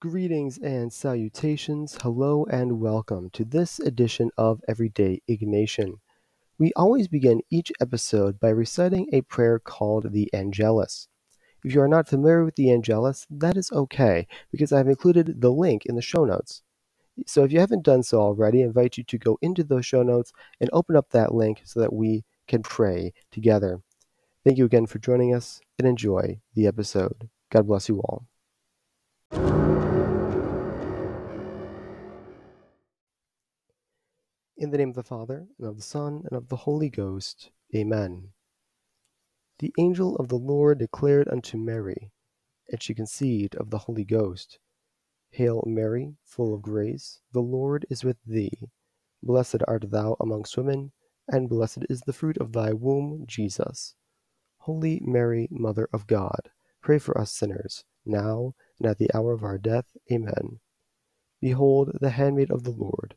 Greetings and salutations. Hello and welcome to this edition of Everyday Ignatian. We always begin each episode by reciting a prayer called the Angelus. If you are not familiar with the Angelus, that is okay, because I've included the link in the show notes. So if you haven't done so already, I invite you to go into those show notes and open up that link so that we can pray together. Thank you again for joining us and enjoy the episode. God bless you all. In the name of the Father, and of the Son, and of the Holy Ghost. Amen. The angel of the Lord declared unto Mary, and she conceived of the Holy Ghost. Hail Mary, full of grace, the Lord is with thee. Blessed art thou amongst women, and blessed is the fruit of thy womb, Jesus. Holy Mary, Mother of God, pray for us sinners, now and at the hour of our death. Amen. Behold, the handmaid of the Lord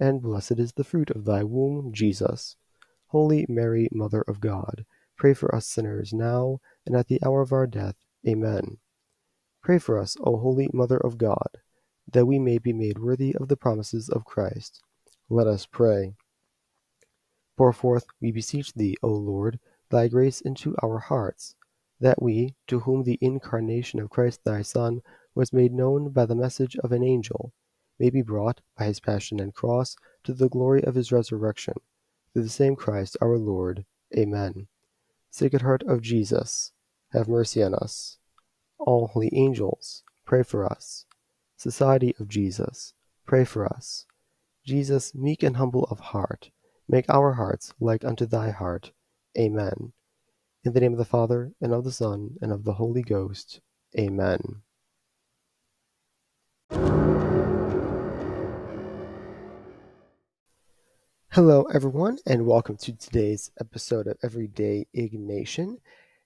and blessed is the fruit of thy womb, Jesus. Holy Mary, Mother of God, pray for us sinners now and at the hour of our death. Amen. Pray for us, O Holy Mother of God, that we may be made worthy of the promises of Christ. Let us pray. Pour forth, we beseech thee, O Lord, thy grace into our hearts, that we, to whom the incarnation of Christ thy Son was made known by the message of an angel, may be brought, by his passion and cross, to the glory of his resurrection. Through the same Christ our Lord. Amen. Sacred Heart of Jesus, have mercy on us. All holy angels, pray for us. Society of Jesus, pray for us. Jesus, meek and humble of heart, make our hearts like unto thy heart. Amen. In the name of the Father, and of the Son, and of the Holy Ghost. Amen. Hello, everyone, and welcome to today's episode of Everyday Ignatian.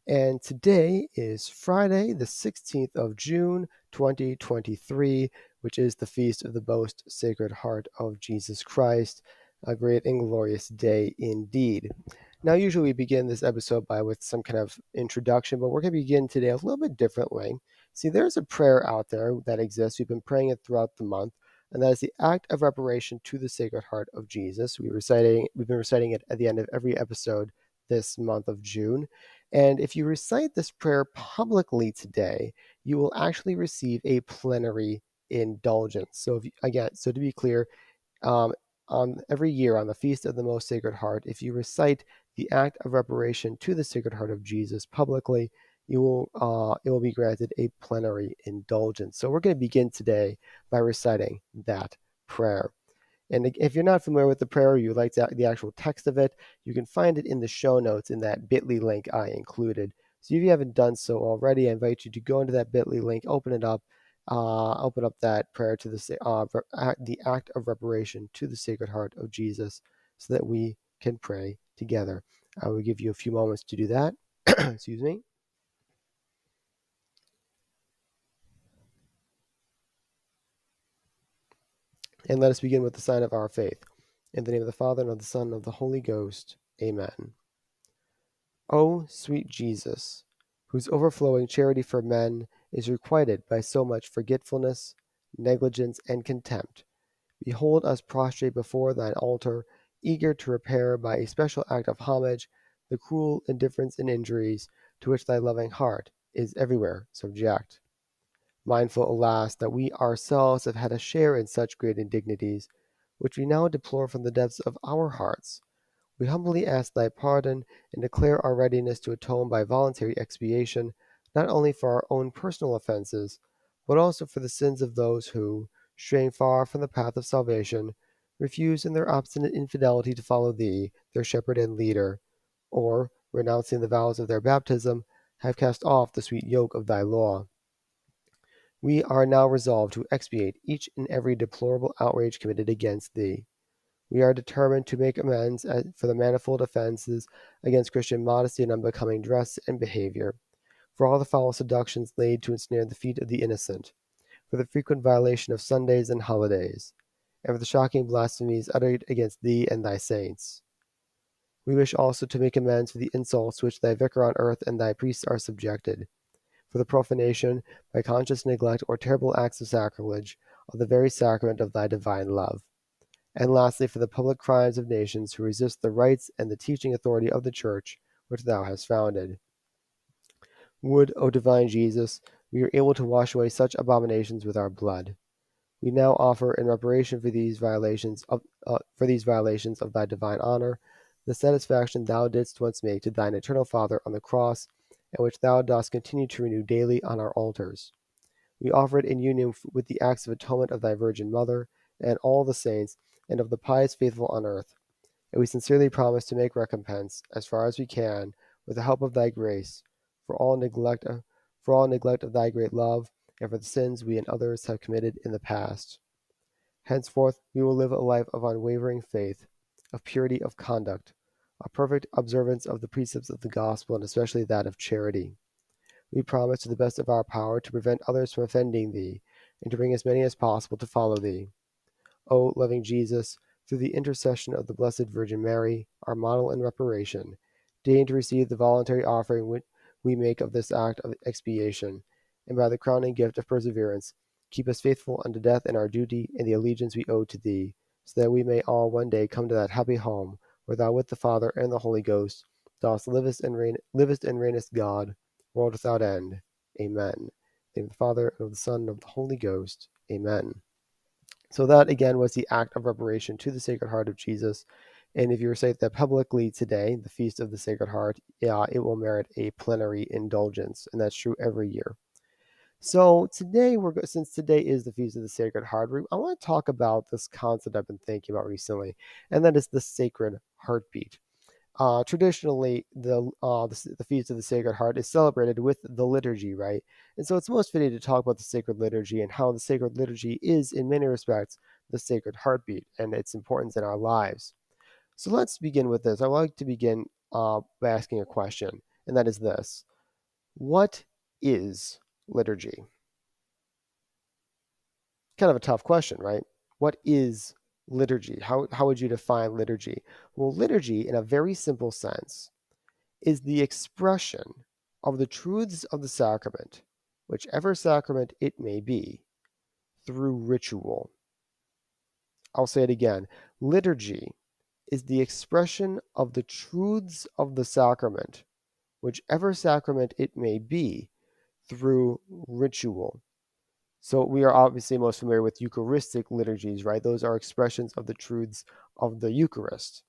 And today is Friday, the 16th of June, 2023, which is the feast of the Most Sacred Heart of Jesus Christ. A great and glorious day indeed. Now, usually we begin this episode by with some kind of introduction, but we're going to begin today a little bit differently. See, there's a prayer out there that exists. We've been praying it throughout the month and that is the act of reparation to the Sacred Heart of Jesus. We reciting, we've been reciting it at the end of every episode this month of June. And if you recite this prayer publicly today, you will actually receive a plenary indulgence. So, you, again, so to be clear, um, on every year on the Feast of the Most Sacred Heart, if you recite the act of reparation to the Sacred Heart of Jesus publicly, you will uh, it will be granted a plenary indulgence. So we're going to begin today by reciting that prayer. And if you're not familiar with the prayer, or you like the actual text of it, you can find it in the show notes in that bit.ly link I included. So if you haven't done so already, I invite you to go into that bit.ly link, open it up, uh, open up that prayer to the uh, the act of reparation to the Sacred Heart of Jesus, so that we can pray together. I will give you a few moments to do that. Excuse me. And let us begin with the sign of our faith. In the name of the Father, and of the Son, and of the Holy Ghost. Amen. O sweet Jesus, whose overflowing charity for men is requited by so much forgetfulness, negligence, and contempt, behold us prostrate before thine altar, eager to repair by a special act of homage the cruel indifference and injuries to which thy loving heart is everywhere subject mindful, alas, that we ourselves have had a share in such great indignities, which we now deplore from the depths of our hearts. We humbly ask thy pardon and declare our readiness to atone by voluntary expiation, not only for our own personal offenses, but also for the sins of those who, straying far from the path of salvation, refuse in their obstinate infidelity to follow thee, their shepherd and leader, or, renouncing the vows of their baptism, have cast off the sweet yoke of thy law. We are now resolved to expiate each and every deplorable outrage committed against thee. We are determined to make amends uh, for the manifold offenses against Christian modesty and unbecoming dress and behavior, for all the foul seductions laid to ensnare the feet of the innocent, for the frequent violation of Sundays and holidays, and for the shocking blasphemies uttered against thee and thy saints. We wish also to make amends for the insults which thy vicar on earth and thy priests are subjected, for the profanation, by conscious neglect or terrible acts of sacrilege, of the very sacrament of thy divine love. And lastly, for the public crimes of nations who resist the rights and the teaching authority of the Church which thou hast founded. Would, O divine Jesus, we were able to wash away such abominations with our blood. We now offer in reparation for these violations of uh, for these violations of thy divine honor the satisfaction thou didst once make to thine eternal Father on the cross, and which thou dost continue to renew daily on our altars. We offer it in union with the acts of atonement of thy Virgin Mother and all the saints, and of the pious faithful on earth. And we sincerely promise to make recompense, as far as we can, with the help of thy grace, for all neglect, uh, for all neglect of thy great love, and for the sins we and others have committed in the past. Henceforth, we will live a life of unwavering faith of purity of conduct, a perfect observance of the precepts of the gospel, and especially that of charity. We promise to the best of our power to prevent others from offending thee, and to bring as many as possible to follow thee. O loving Jesus, through the intercession of the Blessed Virgin Mary, our model and reparation, deign to receive the voluntary offering which we make of this act of expiation, and by the crowning gift of perseverance, keep us faithful unto death in our duty and the allegiance we owe to thee so that we may all one day come to that happy home where thou with the Father and the Holy Ghost dost livest and reign livest and reignest God, world without end. Amen. In the Father, and of the Son, and of the Holy Ghost. Amen. So that again was the act of reparation to the Sacred Heart of Jesus. And if you recite that publicly today, the Feast of the Sacred Heart, yeah, it will merit a plenary indulgence, and that's true every year. So today we're since today is the feast of the Sacred Heart, I want to talk about this concept I've been thinking about recently, and that is the sacred heartbeat. Uh, traditionally, the, uh, the, the feast of the Sacred Heart is celebrated with the liturgy, right? And so it's most fitting to talk about the sacred liturgy and how the sacred liturgy is, in many respects, the sacred heartbeat and its importance in our lives. So let's begin with this. I would like to begin uh, by asking a question, and that is this: What is liturgy? Kind of a tough question, right? What is liturgy? How, how would you define liturgy? Well, liturgy, in a very simple sense, is the expression of the truths of the sacrament, whichever sacrament it may be, through ritual. I'll say it again liturgy is the expression of the truths of the sacrament, whichever sacrament it may be, through ritual. So we are obviously most familiar with Eucharistic liturgies, right? Those are expressions of the truths of the Eucharist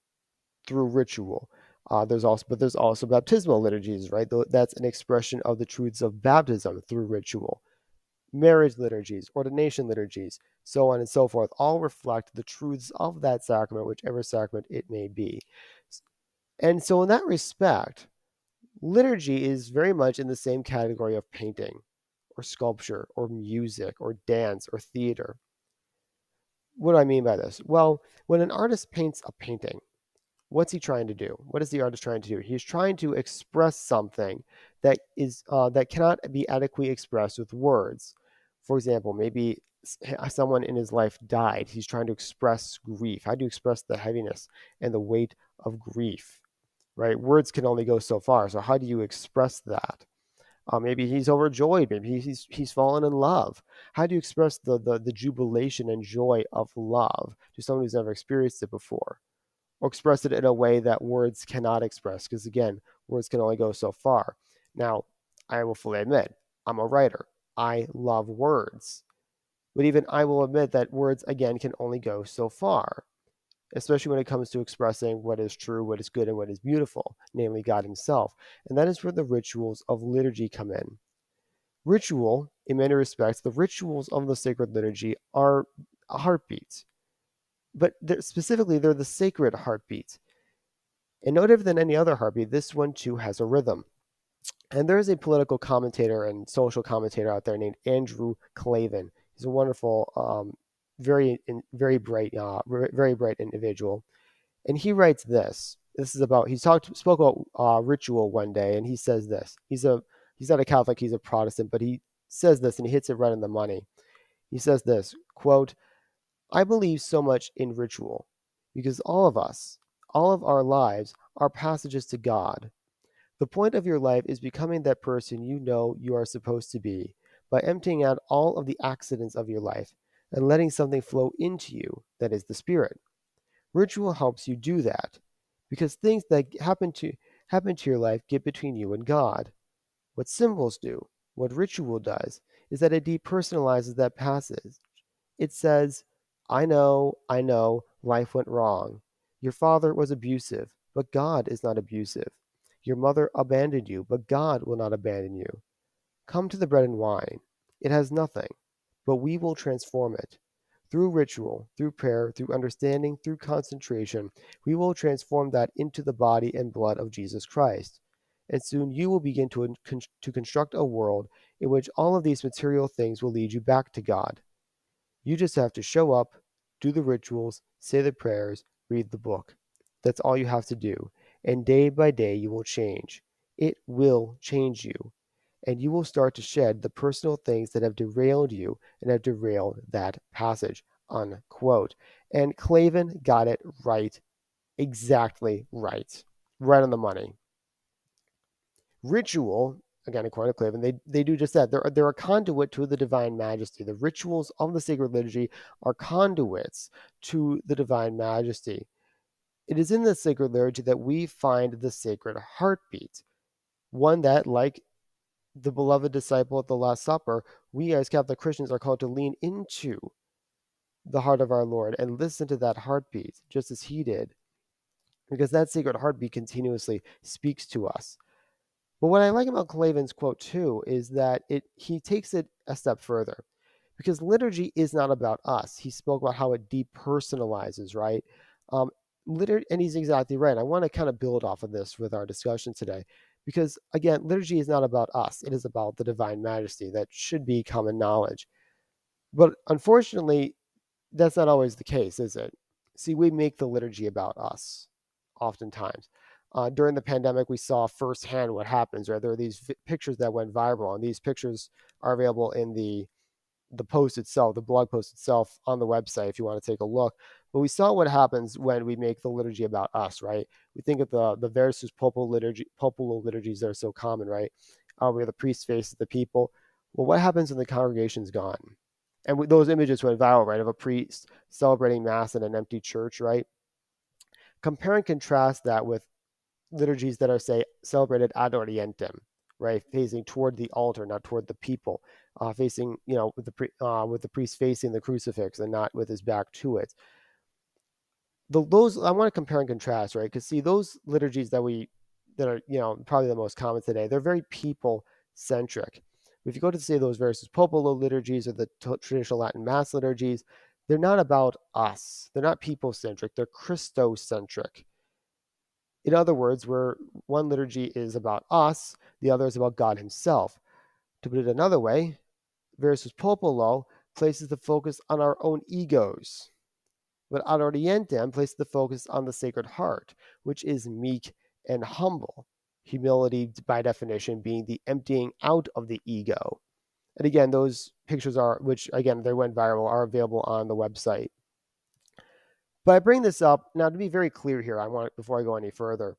through ritual. Uh, there's also, but there's also baptismal liturgies, right? That's an expression of the truths of baptism through ritual. Marriage liturgies, ordination liturgies, so on and so forth, all reflect the truths of that sacrament, whichever sacrament it may be. And so, in that respect, liturgy is very much in the same category of painting or sculpture or music or dance or theater. What do I mean by this? Well, when an artist paints a painting, what's he trying to do? What is the artist trying to do? He's trying to express something that is uh, that cannot be adequately expressed with words. For example, maybe someone in his life died. He's trying to express grief. How do you express the heaviness and the weight of grief? Right? Words can only go so far. So how do you express that? Uh, maybe he's overjoyed. Maybe he's he's fallen in love. How do you express the, the the jubilation and joy of love to someone who's never experienced it before, or express it in a way that words cannot express? Because again, words can only go so far. Now, I will fully admit, I'm a writer. I love words, but even I will admit that words again can only go so far especially when it comes to expressing what is true, what is good, and what is beautiful, namely God Himself. And that is where the rituals of liturgy come in. Ritual, in many respects, the rituals of the sacred liturgy are heartbeats, but they're, specifically, they're the sacred heartbeat. And no different than any other heartbeat, this one too has a rhythm. And there's a political commentator and social commentator out there named Andrew Klavan. He's a wonderful, um, very, very bright, uh, very bright individual. And he writes this. This is about he talked spoke about uh, ritual one day, and he says this. He's a he's not a Catholic, he's a Protestant, but he says this, and he hits it right on the money. He says this quote, I believe so much in ritual because all of us, all of our lives, are passages to God. The point of your life is becoming that person you know you are supposed to be by emptying out all of the accidents of your life and letting something flow into you that is the Spirit. Ritual helps you do that because things that happen to happen to your life get between you and God. What symbols do, what ritual does, is that it depersonalizes that passage. It says, I know, I know, life went wrong. Your father was abusive, but God is not abusive. Your mother abandoned you, but God will not abandon you. Come to the bread and wine. It has nothing, but we will transform it. Through ritual, through prayer, through understanding, through concentration, we will transform that into the body and blood of Jesus Christ. And soon you will begin to, to construct a world in which all of these material things will lead you back to God. You just have to show up, do the rituals, say the prayers, read the book. That's all you have to do. And day by day, you will change. It will change you. And you will start to shed the personal things that have derailed you and have derailed that passage. Unquote. And Klavan got it right. Exactly right. Right on the money. Ritual again, according to Klavan, they, they do just that. They're, they're a conduit to the divine majesty. The rituals of the sacred liturgy are conduits to the divine majesty. It is in the sacred liturgy that we find the sacred heartbeat, one that, like the beloved disciple at the Last Supper, we as Catholic Christians are called to lean into the heart of our Lord and listen to that heartbeat, just as he did, because that sacred heartbeat continuously speaks to us. But what I like about Klavan's quote too is that it he takes it a step further. Because liturgy is not about us. He spoke about how it depersonalizes, right? Um, and he's exactly right. I want to kind of build off of this with our discussion today. Because again, liturgy is not about us, it is about the divine majesty. That should be common knowledge. But unfortunately, that's not always the case, is it? See, we make the liturgy about us oftentimes uh, during the pandemic, we saw firsthand what happens. Right, there are these v- pictures that went viral, and these pictures are available in the the post itself, the blog post itself on the website if you want to take a look. But we saw what happens when we make the liturgy about us, right? We think of the the versus popul liturgy, popular liturgies that are so common, right? Uh, where the priest faces the people. Well, what happens when the congregation's gone? And we, those images went viral, right, of a priest celebrating mass in an empty church, right? Compare and contrast that with liturgies that are, say, celebrated ad orientem, right, facing toward the altar, not toward the people, uh, facing, you know, with the pri- uh, with the priest facing the crucifix and not with his back to it. The, those I want to compare and contrast, right? Because see, those liturgies that we that are, you know, probably the most common today, they're very people centric. If you go to say those versus popolo liturgies or the t- traditional Latin Mass liturgies, they're not about us. They're not people centric. They're Christocentric. In other words, where one liturgy is about us, the other is about God Himself. To put it another way, versus popolo places the focus on our own egos, but ad orientem places the focus on the Sacred Heart, which is meek and humble. Humility, by definition, being the emptying out of the ego. And again, those pictures are, which again, they went viral, are available on the website. But I bring this up now to be very clear here. I want before I go any further.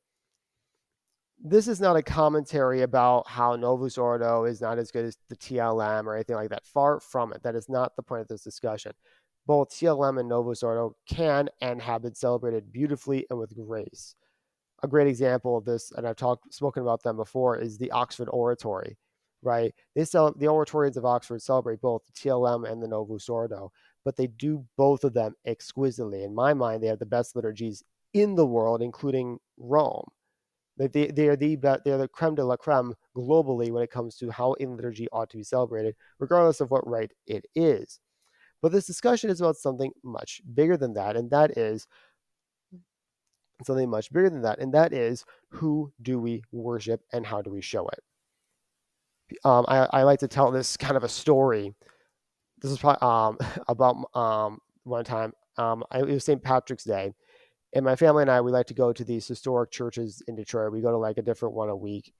This is not a commentary about how Novus Ordo is not as good as the TLM or anything like that. Far from it. That is not the point of this discussion. Both TLM and Novus Ordo can and have been celebrated beautifully and with grace. A great example of this, and I've talked spoken about them before, is the Oxford Oratory. Right? They sell the Oratorians of Oxford celebrate both the TLM and the Novus Ordo but they do both of them exquisitely. In my mind, they have the best liturgies in the world, including Rome. They, they, are the they are the creme de la creme globally when it comes to how in liturgy ought to be celebrated, regardless of what rite it is. But this discussion is about something much bigger than that, and that is something much bigger than that, and that is who do we worship and how do we show it? Um, I, I like to tell this kind of a story. This is probably um, about um, one time. Um, I, it was St. Patrick's Day, and my family and I we like to go to these historic churches in Detroit. We go to like a different one a week.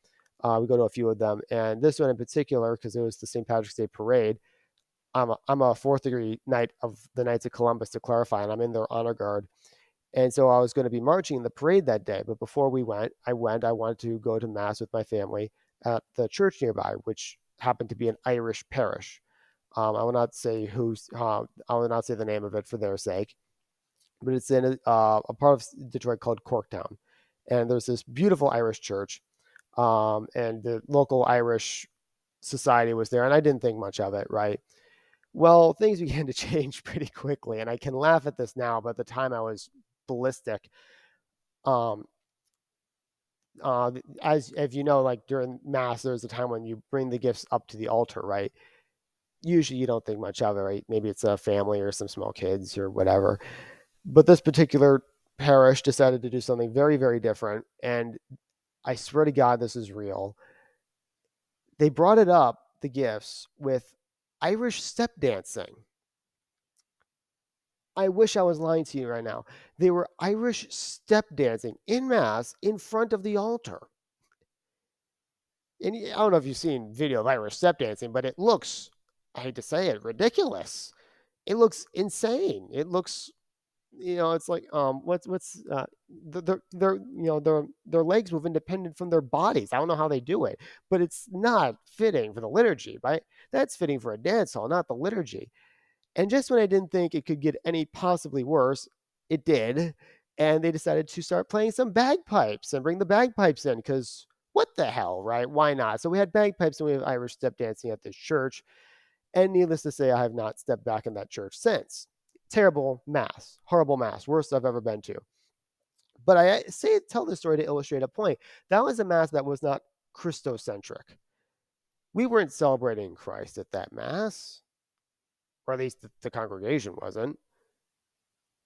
Uh, we go to a few of them, and this one in particular because it was the St. Patrick's Day parade. I'm a, I'm a fourth degree knight of the Knights of Columbus to clarify, and I'm in their honor guard. And so I was going to be marching in the parade that day. But before we went, I went, I wanted to go to Mass with my family at the church nearby, which happened to be an Irish parish. Um, I will not say who's, uh, I will not say the name of it for their sake, but it's in a, uh, a part of Detroit called Corktown. And there's this beautiful Irish church. Um, and the local Irish society was there. And I didn't think much of it, right? Well, things began to change pretty quickly, and I can laugh at this now, but at the time I was ballistic. Um, uh, as if you know, like during mass, there's a time when you bring the gifts up to the altar, right? Usually, you don't think much of it, right? Maybe it's a family or some small kids or whatever. But this particular parish decided to do something very, very different, and I swear to God, this is real. They brought it up, the gifts, with Irish step dancing. I wish I was lying to you right now. They were Irish step dancing in mass in front of the altar. And I don't know if you've seen video of Irish step dancing, but it looks, I hate to say it, ridiculous. It looks insane. It looks you know, it's like um, what's what's uh, their their you know their their legs move independent from their bodies. I don't know how they do it, but it's not fitting for the liturgy, right? That's fitting for a dance hall, not the liturgy. And just when I didn't think it could get any possibly worse, it did, and they decided to start playing some bagpipes and bring the bagpipes in because what the hell, right? Why not? So we had bagpipes and we have Irish step dancing at this church, and needless to say, I have not stepped back in that church since terrible mass, horrible mass, worst I've ever been to. But I say tell this story to illustrate a point. That was a mass that was not Christocentric. We weren't celebrating Christ at that mass, or at least the, the congregation wasn't.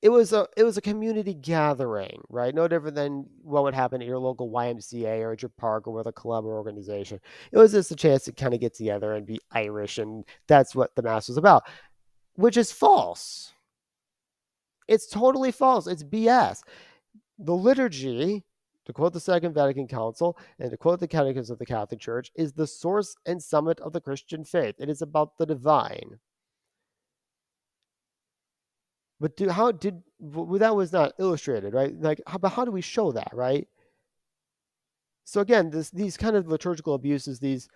It was a it was a community gathering, right? No different than what would happen at your local YMCA or at your park or with a club or organization. It was just a chance to kind of get together and be Irish, and that's what the mass was about, which is false it's totally false. It's BS. The liturgy, to quote the Second Vatican Council and to quote the Catechism of the Catholic Church, is the source and summit of the Christian faith. It is about the divine. But do, how did well, that was not illustrated, right? Like, how, but how do we show that, right? So again, this these kind of liturgical abuses, these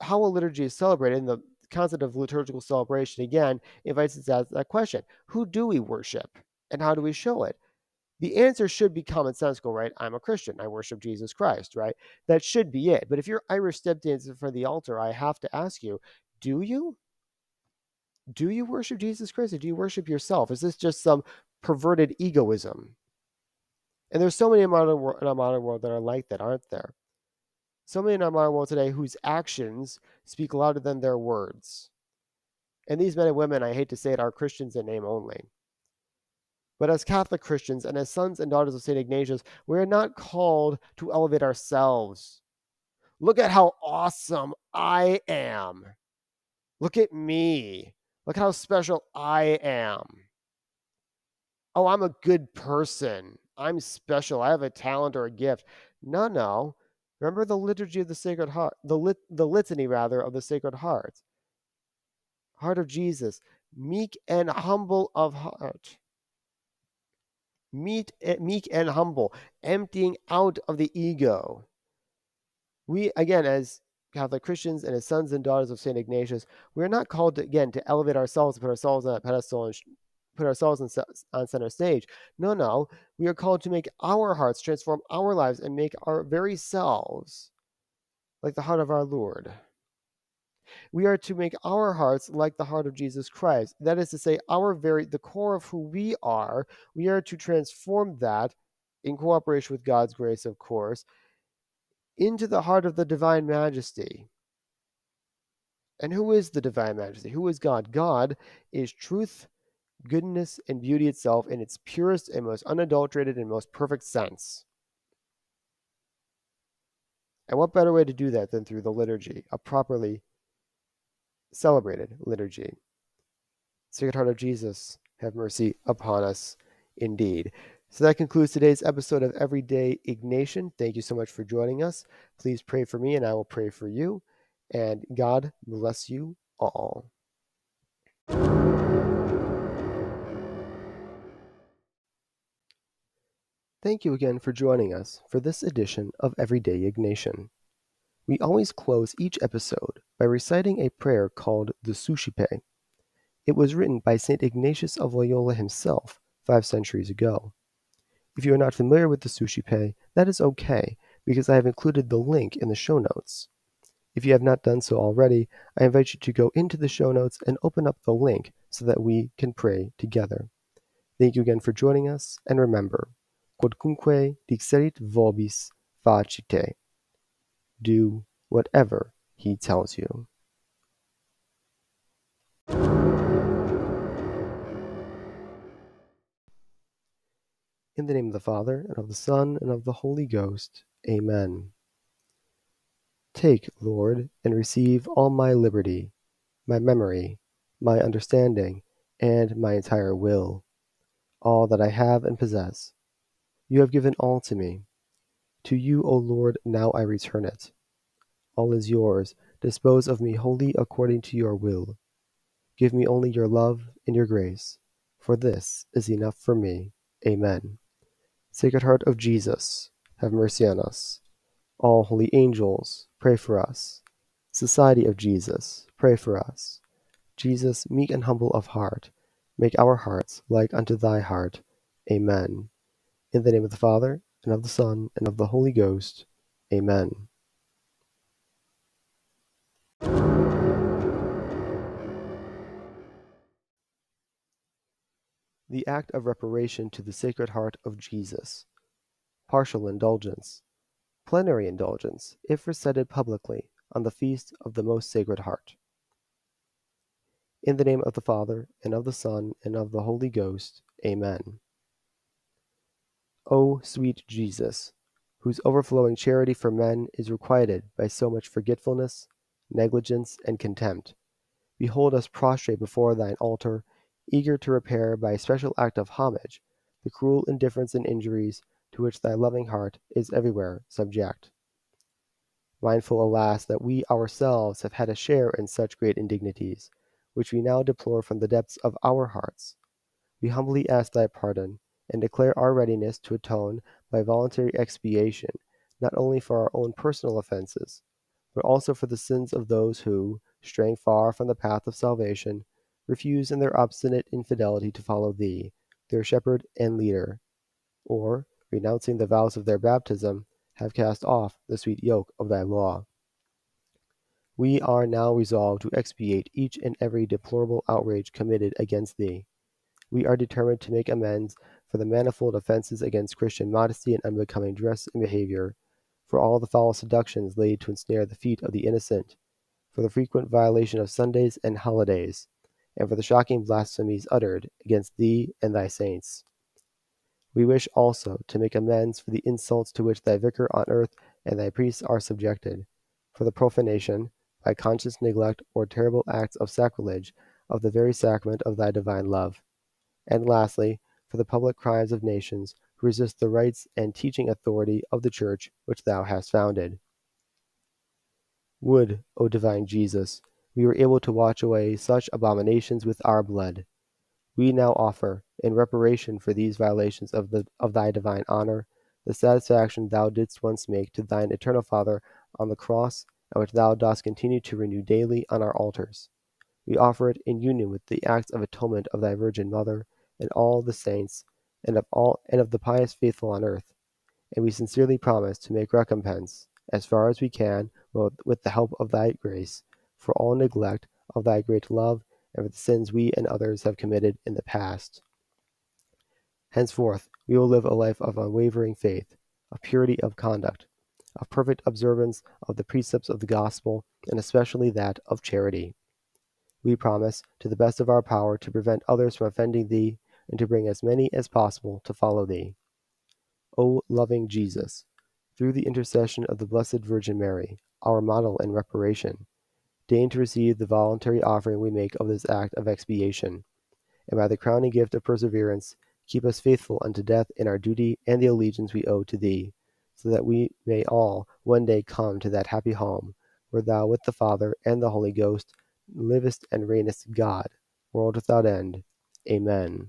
how a liturgy is celebrated, and the concept of liturgical celebration again invites us to ask that question Who do we worship and how do we show it? The answer should be commonsensical, right? I'm a Christian. I worship Jesus Christ, right? That should be it. But if you're Irish step dancing for the altar, I have to ask you, do you? Do you worship Jesus Christ or do you worship yourself? Is this just some perverted egoism? And there's so many in, modern, modern world that are like that, aren't there? So many in our modern world today whose actions speak louder than their words. And these men and women, I hate to say it, are Christians in name only. But as Catholic Christians and as sons and daughters of St. Ignatius, we are not called to elevate ourselves. Look at how awesome I am. Look at me. Look how special I am. Oh, I'm a good person. I'm special. I have a talent or a gift. No, no. Remember the liturgy of the Sacred Heart, the lit, the litany rather of the Sacred Heart. Heart of Jesus, meek and humble of heart. Meek, eh, meek and humble, emptying out of the ego. We again, as Catholic Christians and as sons and daughters of Saint Ignatius, we are not called to, again to elevate ourselves, put ourselves on a pedestal and put ourselves on, center stage. No, no. We are called to make our hearts transform our lives and make our very selves like the heart of our Lord. We are to make our hearts like the heart of Jesus Christ. That is to say, our very the core of who we are, we are to transform that in cooperation with God's grace, of course, into the heart of the divine majesty. And who is the divine majesty? Who is God? God is truth goodness and beauty itself in its purest and most unadulterated and most perfect sense. And what better way to do that than through the liturgy, a properly celebrated liturgy? Sacred Heart of Jesus, have mercy upon us indeed. So that concludes today's episode of Everyday Ignatian. Thank you so much for joining us. Please pray for me, and I will pray for you. And God bless you all. Thank you again for joining us for this edition of Everyday Ignatian. We always close each episode by reciting a prayer called the Suscipe. It was written by St. Ignatius of Loyola himself five centuries ago. If you are not familiar with the Suscipe, that is okay, because I have included the link in the show notes. If you have not done so already, I invite you to go into the show notes and open up the link so that we can pray together. Thank you again for joining us, and remember, quodcumque dixerit vobis facite. Do whatever he tells you. In the name of the Father, and of the Son, and of the Holy Ghost. Amen. Take, Lord, and receive all my liberty, my memory, my understanding, and my entire will, all that I have and possess. You have given all to me. To you, O Lord, now I return it. All is yours. Dispose of me wholly according to your will. Give me only your love and your grace, for this is enough for me. Amen. Sacred Heart of Jesus, have mercy on us. All holy angels, pray for us. Society of Jesus, pray for us. Jesus, meek and humble of heart, make our hearts like unto thy heart. Amen. In the name of the Father, and of the Son, and of the Holy Ghost. Amen. The act of reparation to the Sacred Heart of Jesus. Partial indulgence. Plenary indulgence, if recited publicly on the feast of the Most Sacred Heart. In the name of the Father, and of the Son, and of the Holy Ghost. Amen. O sweet Jesus, whose overflowing charity for men is requited by so much forgetfulness, negligence, and contempt, behold us prostrate before thine altar eager to repair by a special act of homage the cruel indifference and injuries to which thy loving heart is everywhere subject. Mindful, alas, that we ourselves have had a share in such great indignities, which we now deplore from the depths of our hearts, we humbly ask thy pardon, and declare our readiness to atone by voluntary expiation, not only for our own personal offenses, but also for the sins of those who, straying far from the path of salvation, refuse in their obstinate infidelity to follow thee, their shepherd and leader, or, renouncing the vows of their baptism, have cast off the sweet yoke of thy law. We are now resolved to expiate each and every deplorable outrage committed against thee. We are determined to make amends for the manifold offenses against Christian modesty and unbecoming dress and behavior, for all the foul seductions laid to ensnare the feet of the innocent, for the frequent violation of Sundays and holidays, and for the shocking blasphemies uttered against thee and thy saints. We wish also to make amends for the insults to which thy vicar on earth and thy priests are subjected, for the profanation, by conscious neglect or terrible acts of sacrilege, of the very sacrament of thy divine love. And lastly, for the public crimes of nations who resist the rights and teaching authority of the Church which thou hast founded. Would, O divine Jesus, we were able to watch away such abominations with our blood. We now offer, in reparation for these violations of, the, of thy divine honor, the satisfaction thou didst once make to thine eternal Father on the cross, and which thou dost continue to renew daily on our altars. We offer it in union with the acts of atonement of thy Virgin Mother and all the saints, and of all and of the pious faithful on earth. And we sincerely promise to make recompense, as far as we can, with the help of thy grace, for all neglect of thy great love and for the sins we and others have committed in the past. Henceforth, we will live a life of unwavering faith, of purity of conduct, of perfect observance of the precepts of the gospel, and especially that of charity. We promise, to the best of our power, to prevent others from offending thee, and to bring as many as possible to follow thee. O loving Jesus, through the intercession of the Blessed Virgin Mary, our model and reparation, deign to receive the voluntary offering we make of this act of expiation, and by the crowning gift of perseverance, keep us faithful unto death in our duty and the allegiance we owe to Thee, so that we may all one day come to that happy home where Thou with the Father and the Holy Ghost livest and reignest God, world without end. Amen.